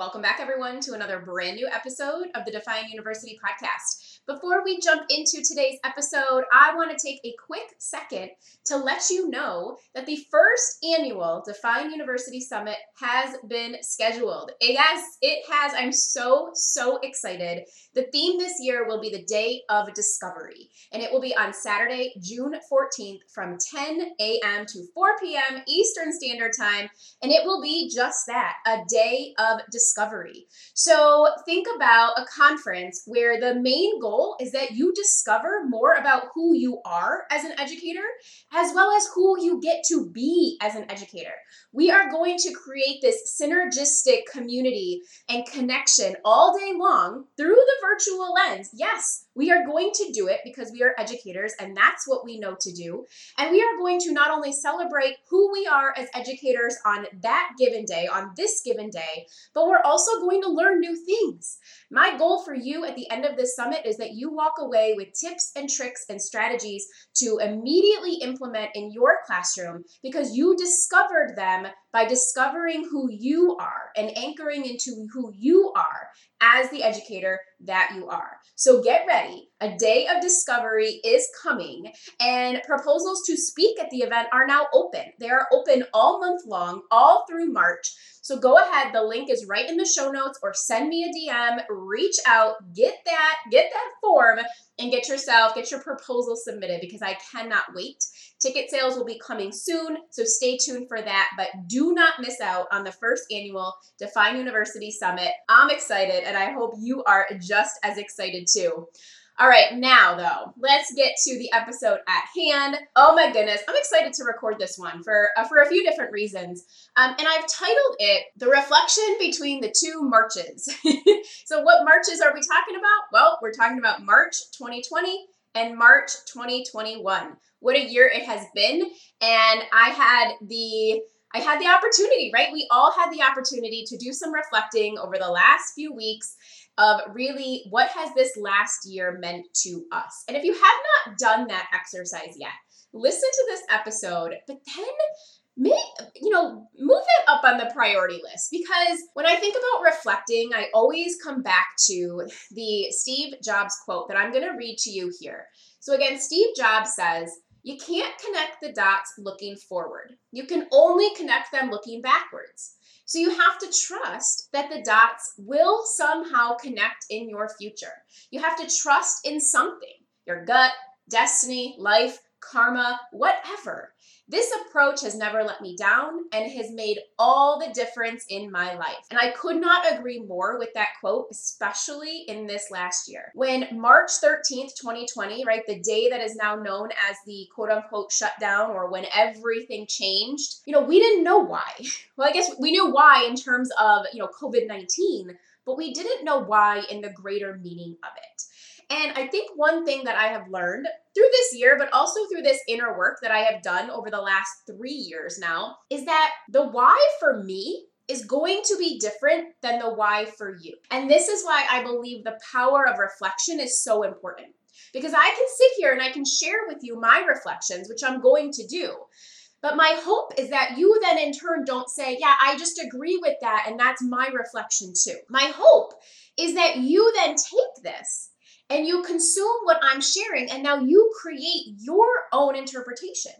Welcome back, everyone, to another brand new episode of the Define University podcast. Before we jump into today's episode, I want to take a quick second to let you know that the first annual Define University Summit has been scheduled. Yes, it has. I'm so, so excited. The theme this year will be the Day of Discovery, and it will be on Saturday, June 14th from 10 a.m. to 4 p.m. Eastern Standard Time, and it will be just that a day of discovery. So think about a conference where the main goal goal is that you discover more about who you are as an educator, as well as who you get to be as an educator. We are going to create this synergistic community and connection all day long through the virtual lens. Yes, we are going to do it because we are educators and that's what we know to do. And we are going to not only celebrate who we are as educators on that given day, on this given day, but we're also going to learn new things. My goal for you at the end of this summit is that you walk away with tips and tricks and strategies to immediately implement in your classroom because you discovered them by discovering who you are and anchoring into who you are as the educator that you are. So get ready. A day of discovery is coming, and proposals to speak at the event are now open. They are open all month long, all through March. So go ahead, the link is right in the show notes, or send me a DM, reach out, get that, get that form, and get yourself, get your proposal submitted because I cannot wait. Ticket sales will be coming soon, so stay tuned for that. But do not miss out on the first annual Define University Summit. I'm excited, and I hope you are just as excited too. All right, now though, let's get to the episode at hand. Oh my goodness, I'm excited to record this one for uh, for a few different reasons, um, and I've titled it "The Reflection Between the Two Marches." so, what marches are we talking about? Well, we're talking about March 2020 and March 2021. What a year it has been, and I had the I had the opportunity, right? We all had the opportunity to do some reflecting over the last few weeks of really what has this last year meant to us. And if you have not done that exercise yet, listen to this episode, but then you know move it up on the priority list because when i think about reflecting i always come back to the steve jobs quote that i'm going to read to you here so again steve jobs says you can't connect the dots looking forward you can only connect them looking backwards so you have to trust that the dots will somehow connect in your future. You have to trust in something your gut, destiny, life, karma, whatever. This approach has never let me down and has made all the difference in my life. And I could not agree more with that quote, especially in this last year. When March 13th, 2020, right, the day that is now known as the quote unquote shutdown or when everything changed, you know, we didn't know why. Well, I guess we knew why in terms of, you know, COVID 19, but we didn't know why in the greater meaning of it. And I think one thing that I have learned through this year, but also through this inner work that I have done over the last three years now, is that the why for me is going to be different than the why for you. And this is why I believe the power of reflection is so important. Because I can sit here and I can share with you my reflections, which I'm going to do. But my hope is that you then in turn don't say, Yeah, I just agree with that, and that's my reflection too. My hope is that you then take this and you consume what I'm sharing, and now you create your own interpretation.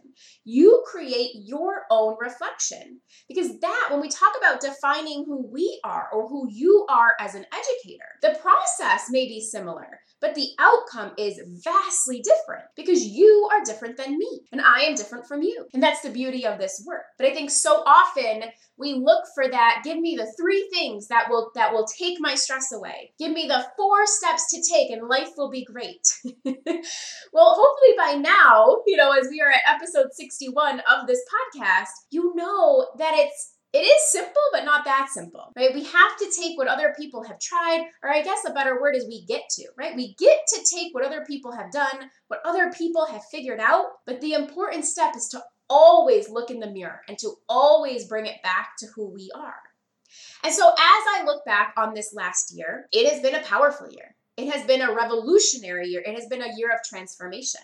You create your own reflection. Because that, when we talk about defining who we are or who you are as an educator, the process may be similar, but the outcome is vastly different because you are different than me and I am different from you. And that's the beauty of this work. But I think so often we look for that give me the three things that will that will take my stress away. Give me the four steps to take and life will be great. well, hopefully by now, you know, as we are at episode 61 of this podcast, you know that it's it is simple, but not that simple, right? We have to take what other people have tried, or I guess a better word is we get to, right? We get to take what other people have done, what other people have figured out, but the important step is to always look in the mirror and to always bring it back to who we are. And so as I look back on this last year, it has been a powerful year. It has been a revolutionary year. It has been a year of transformation.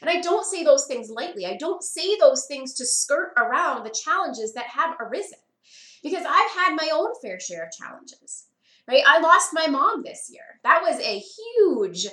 And I don't say those things lightly. I don't say those things to skirt around the challenges that have arisen because I've had my own fair share of challenges, right? I lost my mom this year. That was a huge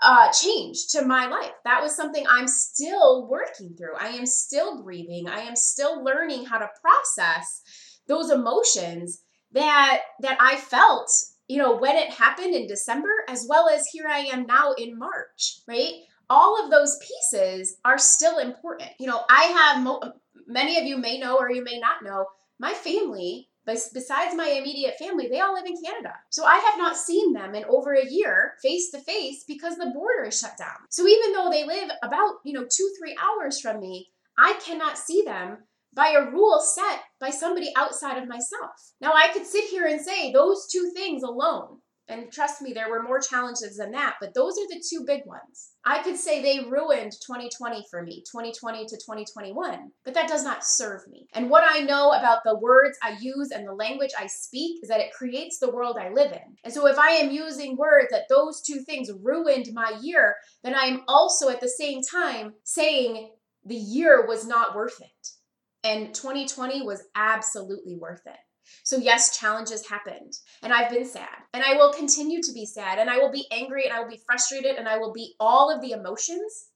uh, change to my life. That was something I'm still working through. I am still grieving. I am still learning how to process those emotions that that I felt, you know, when it happened in December as well as here I am now in March, right? All of those pieces are still important. You know, I have mo- many of you may know or you may not know, my family besides my immediate family, they all live in Canada. So I have not seen them in over a year face to face because the border is shut down. So even though they live about, you know, two, three hours from me, I cannot see them by a rule set by somebody outside of myself. Now, I could sit here and say those two things alone, and trust me, there were more challenges than that, but those are the two big ones. I could say they ruined 2020 for me, 2020 to 2021, but that does not serve me. And what I know about the words I use and the language I speak is that it creates the world I live in. And so if I am using words that those two things ruined my year, then I am also at the same time saying the year was not worth it. And 2020 was absolutely worth it. So, yes, challenges happened, and I've been sad, and I will continue to be sad, and I will be angry, and I will be frustrated, and I will be all of the emotions.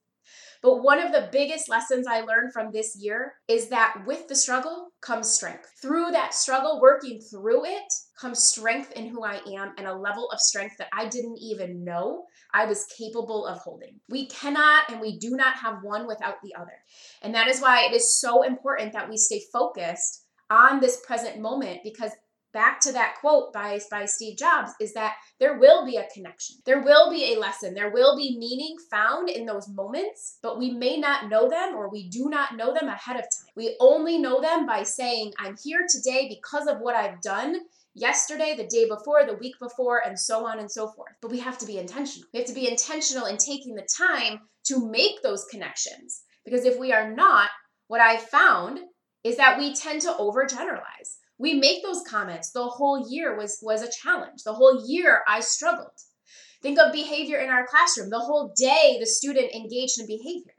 But one of the biggest lessons I learned from this year is that with the struggle comes strength. Through that struggle, working through it, comes strength in who I am and a level of strength that I didn't even know I was capable of holding. We cannot and we do not have one without the other. And that is why it is so important that we stay focused on this present moment because back to that quote by, by Steve Jobs is that there will be a connection. There will be a lesson. There will be meaning found in those moments, but we may not know them or we do not know them ahead of time. We only know them by saying, I'm here today because of what I've done yesterday, the day before, the week before, and so on and so forth. But we have to be intentional. We have to be intentional in taking the time to make those connections. Because if we are not, what I've found is that we tend to overgeneralize. We make those comments. The whole year was was a challenge. The whole year I struggled. Think of behavior in our classroom. The whole day the student engaged in behavior.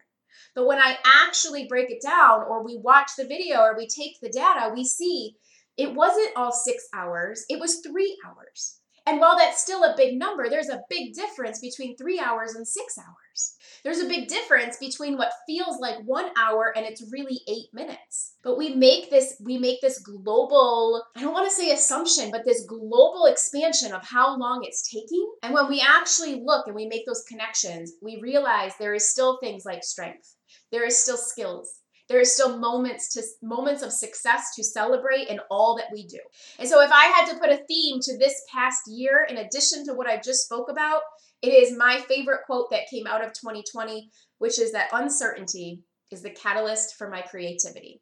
But when I actually break it down or we watch the video or we take the data, we see it wasn't all 6 hours, it was 3 hours. And while that's still a big number, there's a big difference between 3 hours and 6 hours. There's a big difference between what feels like 1 hour and it's really 8 minutes. But we make this we make this global, I don't want to say assumption, but this global expansion of how long it's taking. And when we actually look and we make those connections, we realize there is still things like strength. There is still skills there are still moments to moments of success to celebrate in all that we do. And so if I had to put a theme to this past year in addition to what I just spoke about, it is my favorite quote that came out of 2020, which is that uncertainty is the catalyst for my creativity.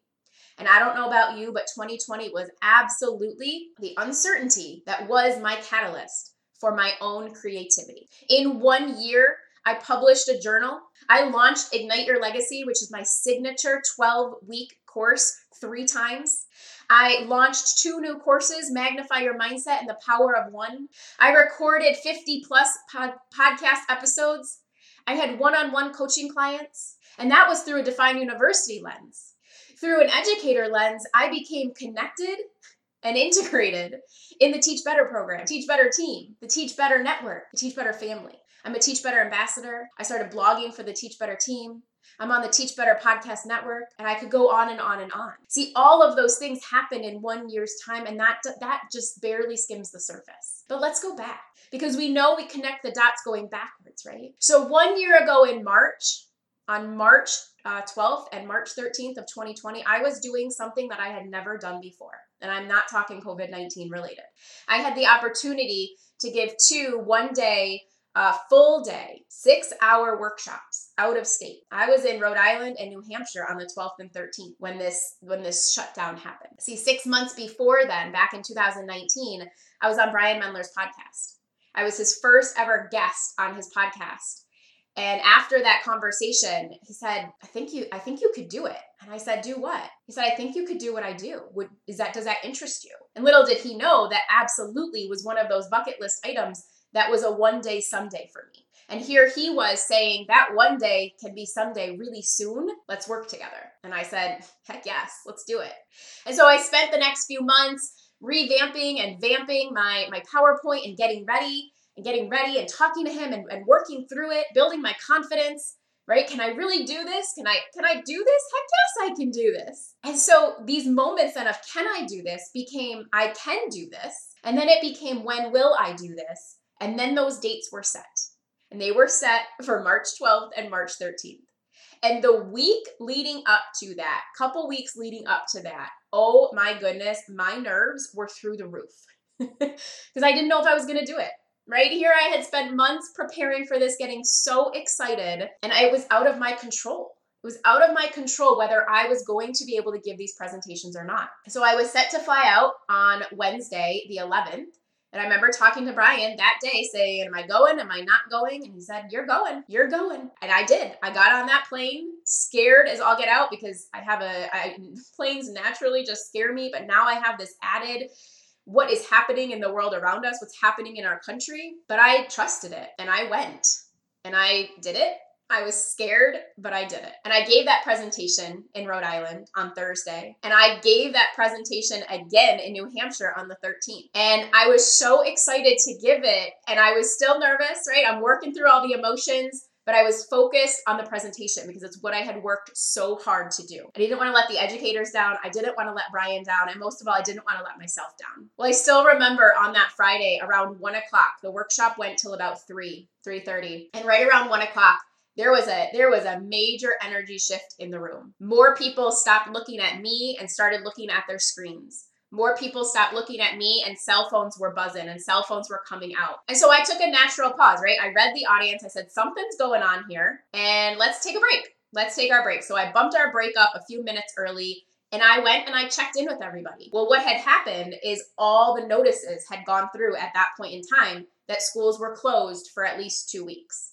And I don't know about you, but 2020 was absolutely the uncertainty that was my catalyst for my own creativity. In one year, I published a journal. I launched Ignite Your Legacy, which is my signature 12 week course, three times. I launched two new courses, Magnify Your Mindset and The Power of One. I recorded 50 plus pod- podcast episodes. I had one on one coaching clients, and that was through a Define University lens. Through an educator lens, I became connected and integrated in the Teach Better program, Teach Better team, the Teach Better network, the Teach Better family. I'm a Teach Better ambassador. I started blogging for the Teach Better team. I'm on the Teach Better podcast network, and I could go on and on and on. See, all of those things happen in one year's time, and that that just barely skims the surface. But let's go back because we know we connect the dots going backwards, right? So one year ago in March, on March uh, 12th and March 13th of 2020, I was doing something that I had never done before, and I'm not talking COVID 19 related. I had the opportunity to give two one day a full day, six hour workshops out of state. I was in Rhode Island and New Hampshire on the 12th and 13th when this when this shutdown happened. See, six months before then, back in 2019, I was on Brian Mendler's podcast. I was his first ever guest on his podcast. And after that conversation, he said, "I think you I think you could do it." And I said, "Do what?" He said, "I think you could do what I do. Would is that does that interest you?" And little did he know that absolutely was one of those bucket list items that was a one day someday for me. And here he was saying that one day can be someday really soon. Let's work together. And I said, heck yes, let's do it. And so I spent the next few months revamping and vamping my, my PowerPoint and getting ready and getting ready and talking to him and, and working through it, building my confidence right? Can i really do this? Can i can i do this? Heck yes i can do this. And so these moments then of can i do this? became i can do this. And then it became when will i do this? And then those dates were set. And they were set for march 12th and march 13th and the week leading up to that couple weeks leading up to that oh my goodness my nerves were through the roof. Because i didn't know if i was going to do it Right here, I had spent months preparing for this, getting so excited, and it was out of my control. It was out of my control whether I was going to be able to give these presentations or not. So I was set to fly out on Wednesday, the 11th. And I remember talking to Brian that day saying, Am I going? Am I not going? And he said, You're going. You're going. And I did. I got on that plane, scared as all get out because I have a I, planes naturally just scare me. But now I have this added what is happening in the world around us, what's happening in our country. But I trusted it and I went and I did it. I was scared, but I did it. And I gave that presentation in Rhode Island on Thursday. And I gave that presentation again in New Hampshire on the 13th. And I was so excited to give it. And I was still nervous, right? I'm working through all the emotions but I was focused on the presentation because it's what I had worked so hard to do. I didn't want to let the educators down. I didn't want to let Brian down. And most of all, I didn't want to let myself down. Well, I still remember on that Friday around one o'clock, the workshop went till about three, 3.30. And right around one o'clock, there was a there was a major energy shift in the room. More people stopped looking at me and started looking at their screens more people stopped looking at me and cell phones were buzzing and cell phones were coming out. And so I took a natural pause, right? I read the audience. I said, something's going on here and let's take a break. Let's take our break. So I bumped our break up a few minutes early and I went and I checked in with everybody. Well, what had happened is all the notices had gone through at that point in time that schools were closed for at least two weeks.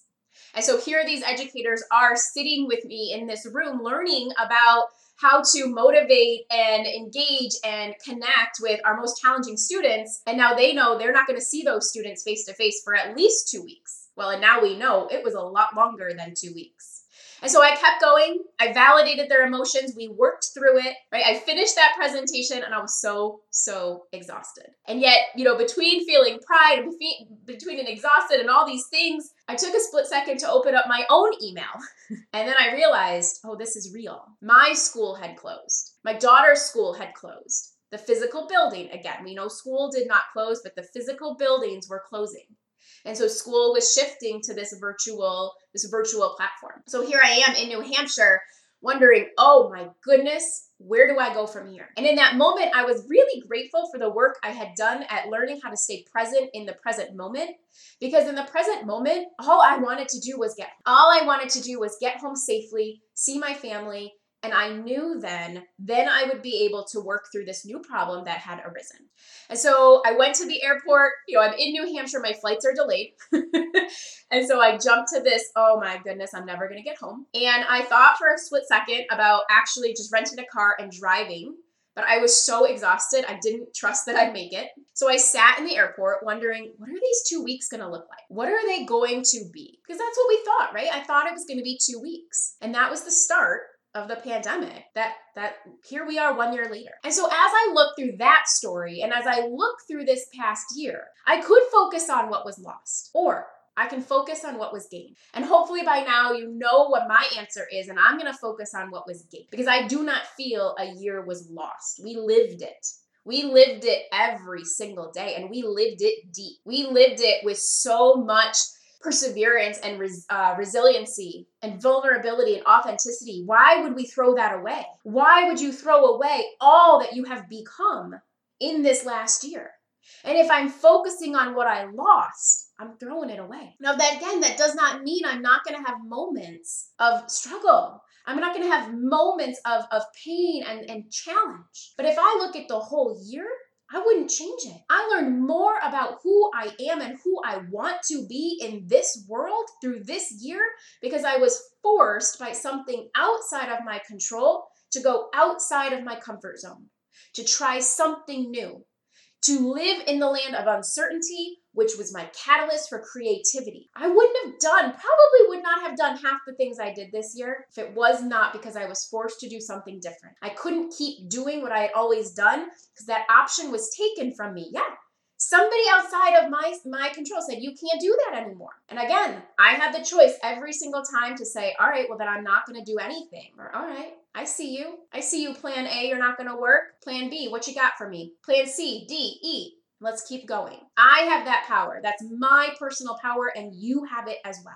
And so here these educators are sitting with me in this room learning about how to motivate and engage and connect with our most challenging students. And now they know they're not going to see those students face to face for at least two weeks. Well, and now we know it was a lot longer than two weeks. And so I kept going. I validated their emotions. We worked through it, right? I finished that presentation and I was so, so exhausted. And yet, you know, between feeling pride and between an exhausted and all these things, I took a split second to open up my own email. and then I realized, oh, this is real. My school had closed. My daughter's school had closed. The physical building, again, we know school did not close, but the physical buildings were closing. And so school was shifting to this virtual this virtual platform. So here I am in New Hampshire wondering, "Oh my goodness, where do I go from here?" And in that moment, I was really grateful for the work I had done at learning how to stay present in the present moment because in the present moment, all I wanted to do was get all I wanted to do was get home safely, see my family, and I knew then, then I would be able to work through this new problem that had arisen. And so I went to the airport. You know, I'm in New Hampshire, my flights are delayed. and so I jumped to this, oh my goodness, I'm never going to get home. And I thought for a split second about actually just renting a car and driving. But I was so exhausted, I didn't trust that I'd make it. So I sat in the airport wondering, what are these two weeks gonna look like? What are they going to be? Because that's what we thought, right? I thought it was gonna be two weeks. And that was the start of the pandemic that that here we are one year later and so as i look through that story and as i look through this past year i could focus on what was lost or I can focus on what was gained. And hopefully by now you know what my answer is, and I'm gonna focus on what was gained because I do not feel a year was lost. We lived it. We lived it every single day and we lived it deep. We lived it with so much perseverance and res, uh, resiliency and vulnerability and authenticity, why would we throw that away? Why would you throw away all that you have become in this last year? And if I'm focusing on what I lost, I'm throwing it away. Now, that again, that does not mean I'm not going to have moments of struggle. I'm not going to have moments of, of pain and, and challenge. But if I look at the whole year, I wouldn't change it. I learned more about who I am and who I want to be in this world through this year because I was forced by something outside of my control to go outside of my comfort zone, to try something new, to live in the land of uncertainty, which was my catalyst for creativity. I wouldn't have done, probably would not have done half the things I did this year if it was not because I was forced to do something different. I couldn't keep doing what I had always done because that option was taken from me. Yeah. Somebody outside of my my control said you can't do that anymore. And again, I had the choice every single time to say, "All right, well then I'm not going to do anything." Or, "All right, I see you. I see you. Plan A, you're not going to work. Plan B, what you got for me? Plan C, D, E. Let's keep going. I have that power. That's my personal power, and you have it as well.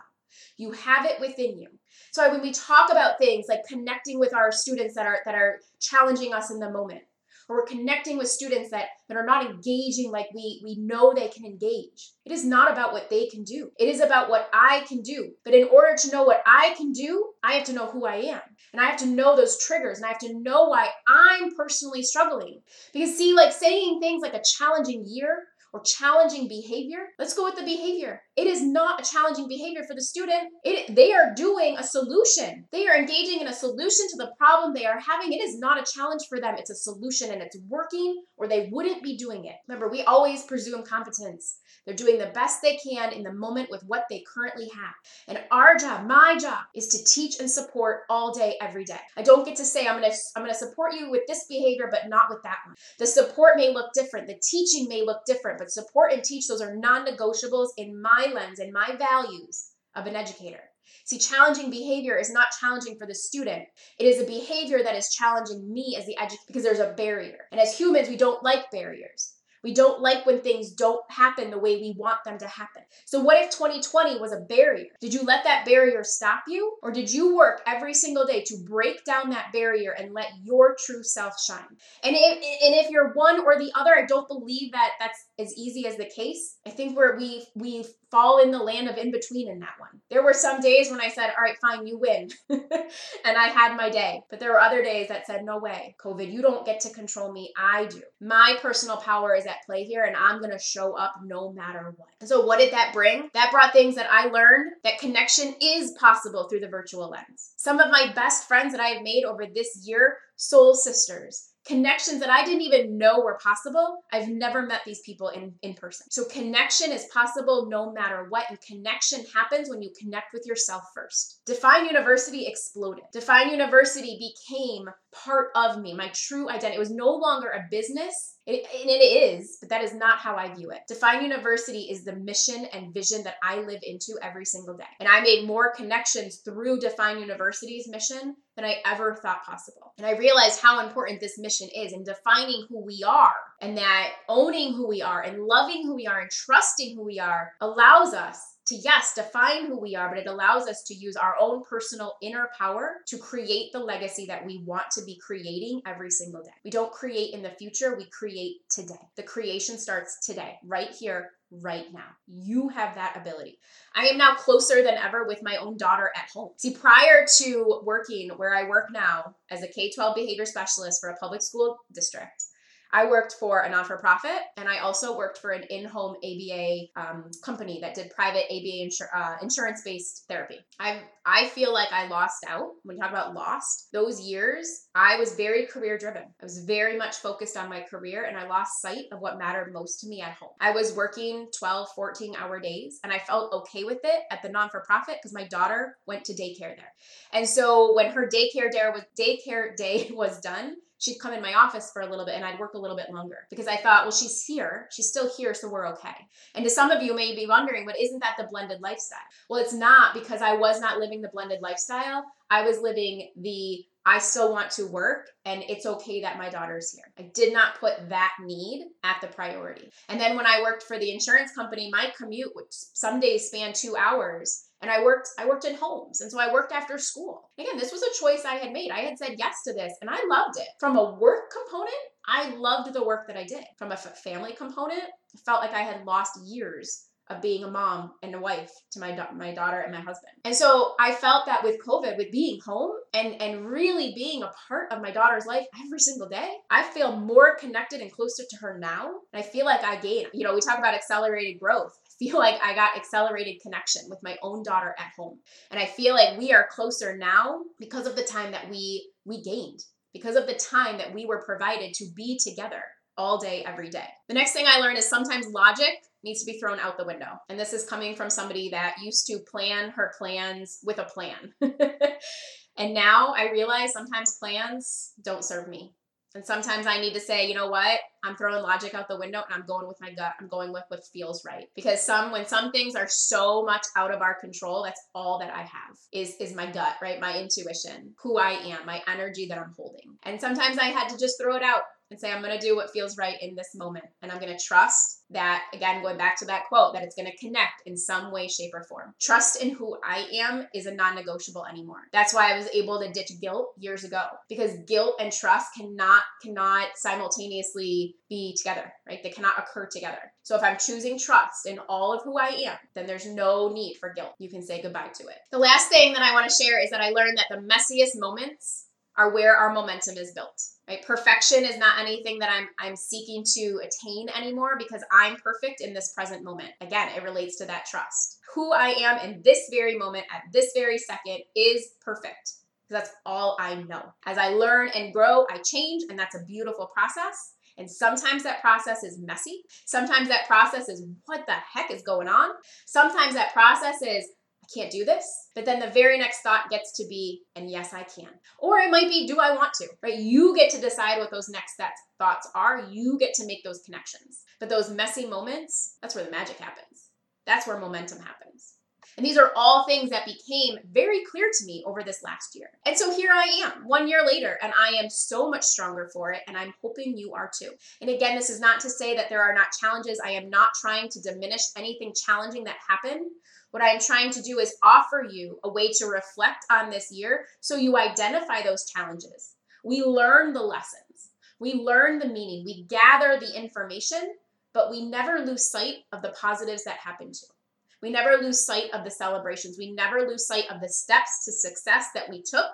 You have it within you. So when we talk about things like connecting with our students that are that are challenging us in the moment, or we're connecting with students that, that are not engaging like we, we know they can engage. It is not about what they can do. It is about what I can do. But in order to know what I can do, I have to know who I am. And I have to know those triggers and I have to know why I'm personally struggling. Because see, like saying things like a challenging year or challenging behavior, let's go with the behavior. It is not a challenging behavior for the student. It, they are doing a solution. They are engaging in a solution to the problem they are having. It is not a challenge for them. It's a solution and it's working or they wouldn't be doing it. Remember, we always presume competence. They're doing the best they can in the moment with what they currently have. And our job, my job, is to teach and support all day, every day. I don't get to say I'm gonna I'm gonna support you with this behavior, but not with that one. The support may look different, the teaching may look different, but support and teach, those are non-negotiables in my lens and my values of an educator. See, challenging behavior is not challenging for the student. It is a behavior that is challenging me as the educator because there's a barrier. And as humans, we don't like barriers. We don't like when things don't happen the way we want them to happen. So, what if 2020 was a barrier? Did you let that barrier stop you? Or did you work every single day to break down that barrier and let your true self shine? And if, and if you're one or the other, I don't believe that that's as easy as the case. I think where we we fall in the land of in between in that one. There were some days when I said, "All right, fine, you win," and I had my day. But there were other days that said, "No way, COVID, you don't get to control me. I do. My personal power is at play here, and I'm gonna show up no matter what." And so, what did that bring? That brought things that I learned that connection is possible through the virtual lens. Some of my best friends that I have made over this year, soul sisters connections that I didn't even know were possible. I've never met these people in, in person. So connection is possible no matter what. And connection happens when you connect with yourself first. Define University exploded. Define University became part of me, my true identity. It was no longer a business. It, and it is, but that is not how I view it. Define University is the mission and vision that I live into every single day. And I made more connections through Define University's mission than I ever thought possible. And I realized how important this mission is in defining who we are and that owning who we are and loving who we are and trusting who we are allows us to yes define who we are but it allows us to use our own personal inner power to create the legacy that we want to be creating every single day. We don't create in the future we create today. The creation starts today right here right now. You have that ability. I am now closer than ever with my own daughter at home. See prior to working where i work now as a k-12 behavior specialist for a public school district I worked for a non for profit and I also worked for an in home ABA um, company that did private ABA insur- uh, insurance based therapy. I I feel like I lost out when you talk about lost. Those years, I was very career driven. I was very much focused on my career and I lost sight of what mattered most to me at home. I was working 12, 14 hour days and I felt okay with it at the non for profit because my daughter went to daycare there. And so when her daycare day was daycare day was done, she'd come in my office for a little bit and I'd work a little bit longer because I thought, well, she's here. She's still here, so we're okay. And to some of you may be wondering, but isn't that the blended lifestyle? Well, it's not because I was not living the blended lifestyle. I was living the I still want to work and it's okay that my daughter's here. I did not put that need at the priority. And then when I worked for the insurance company, my commute would some days span two hours and I worked I worked in homes and so I worked after school. Again, this was a choice I had made. I had said yes to this and I loved it. From a work component, I loved the work that I did. From a family component, I felt like I had lost years of being a mom and a wife to my da- my daughter and my husband. And so I felt that with COVID, with being home and and really being a part of my daughter's life every single day, I feel more connected and closer to her now. And I feel like I gain. You know, we talk about accelerated growth. Feel like I got accelerated connection with my own daughter at home. And I feel like we are closer now because of the time that we we gained because of the time that we were provided to be together all day, every day. The next thing I learned is sometimes logic needs to be thrown out the window. And this is coming from somebody that used to plan her plans with a plan. and now I realize sometimes plans don't serve me. And sometimes I need to say, you know what? I'm throwing logic out the window and I'm going with my gut. I'm going with what feels right. Because some when some things are so much out of our control, that's all that I have is is my gut, right? My intuition, who I am, my energy that I'm holding. And sometimes I had to just throw it out and say, I'm going to do what feels right in this moment. And I'm going to trust that, again, going back to that quote, that it's going to connect in some way, shape, or form. Trust in who I am is a non negotiable anymore. That's why I was able to ditch guilt years ago because guilt and trust cannot, cannot simultaneously be together, right? They cannot occur together. So if I'm choosing trust in all of who I am, then there's no need for guilt. You can say goodbye to it. The last thing that I want to share is that I learned that the messiest moments are where our momentum is built right? Perfection is not anything that i'm i'm seeking to attain anymore because i'm perfect in this present moment. Again it relates to that trust. Who i am in this very moment at this very second is perfect. That's all i know. As i learn and grow i change and that's a beautiful process. And sometimes that process is messy. Sometimes that process is what the heck is going on. Sometimes that process is can't do this. But then the very next thought gets to be, and yes, I can. Or it might be, do I want to? Right? You get to decide what those next thoughts are. You get to make those connections. But those messy moments, that's where the magic happens. That's where momentum happens. And these are all things that became very clear to me over this last year. And so here I am, one year later, and I am so much stronger for it, and I'm hoping you are too. And again, this is not to say that there are not challenges. I am not trying to diminish anything challenging that happened. What I am trying to do is offer you a way to reflect on this year so you identify those challenges. We learn the lessons, we learn the meaning, we gather the information, but we never lose sight of the positives that happen too. We never lose sight of the celebrations. We never lose sight of the steps to success that we took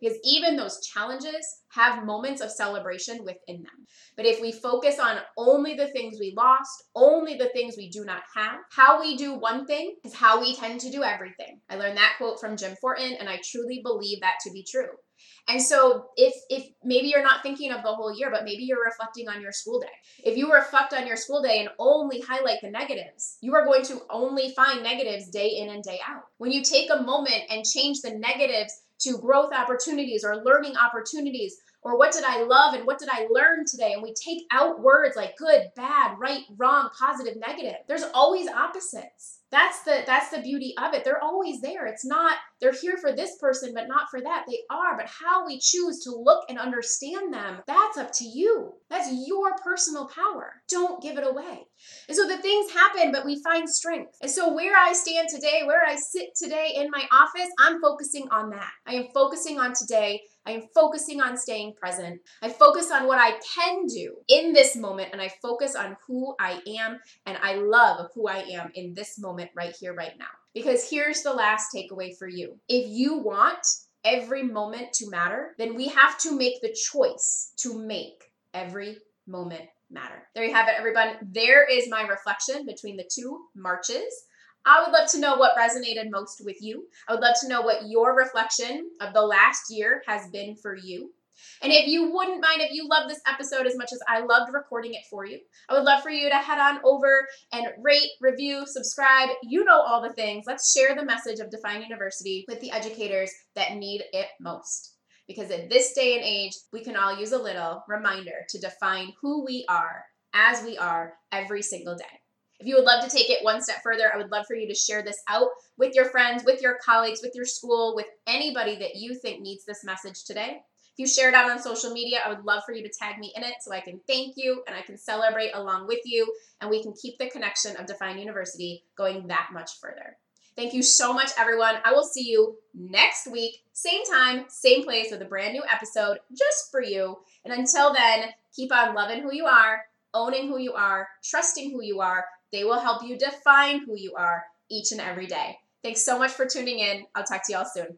because even those challenges have moments of celebration within them. But if we focus on only the things we lost, only the things we do not have, how we do one thing is how we tend to do everything. I learned that quote from Jim Fortin, and I truly believe that to be true. And so if if maybe you're not thinking of the whole year, but maybe you're reflecting on your school day. If you reflect on your school day and only highlight the negatives, you are going to only find negatives day in and day out. When you take a moment and change the negatives to growth opportunities or learning opportunities, or what did I love and what did I learn today? And we take out words like good, bad, right, wrong, positive, negative. There's always opposites. That's the that's the beauty of it. They're always there. It's not they're here for this person but not for that. They are, but how we choose to look and understand them, that's up to you. That's your personal power. Don't give it away. And so the things happen, but we find strength. And so where I stand today, where I sit today in my office, I'm focusing on that. I am focusing on today I am focusing on staying present. I focus on what I can do in this moment and I focus on who I am and I love who I am in this moment right here, right now. Because here's the last takeaway for you. If you want every moment to matter, then we have to make the choice to make every moment matter. There you have it, everyone. There is my reflection between the two marches. I would love to know what resonated most with you. I would love to know what your reflection of the last year has been for you. And if you wouldn't mind, if you love this episode as much as I loved recording it for you, I would love for you to head on over and rate, review, subscribe. You know all the things. Let's share the message of Define University with the educators that need it most. Because at this day and age, we can all use a little reminder to define who we are as we are every single day. If you would love to take it one step further, I would love for you to share this out with your friends, with your colleagues, with your school, with anybody that you think needs this message today. If you share it out on social media, I would love for you to tag me in it so I can thank you and I can celebrate along with you and we can keep the connection of Define University going that much further. Thank you so much, everyone. I will see you next week, same time, same place with a brand new episode just for you. And until then, keep on loving who you are, owning who you are, trusting who you are, They will help you define who you are each and every day. Thanks so much for tuning in. I'll talk to y'all soon.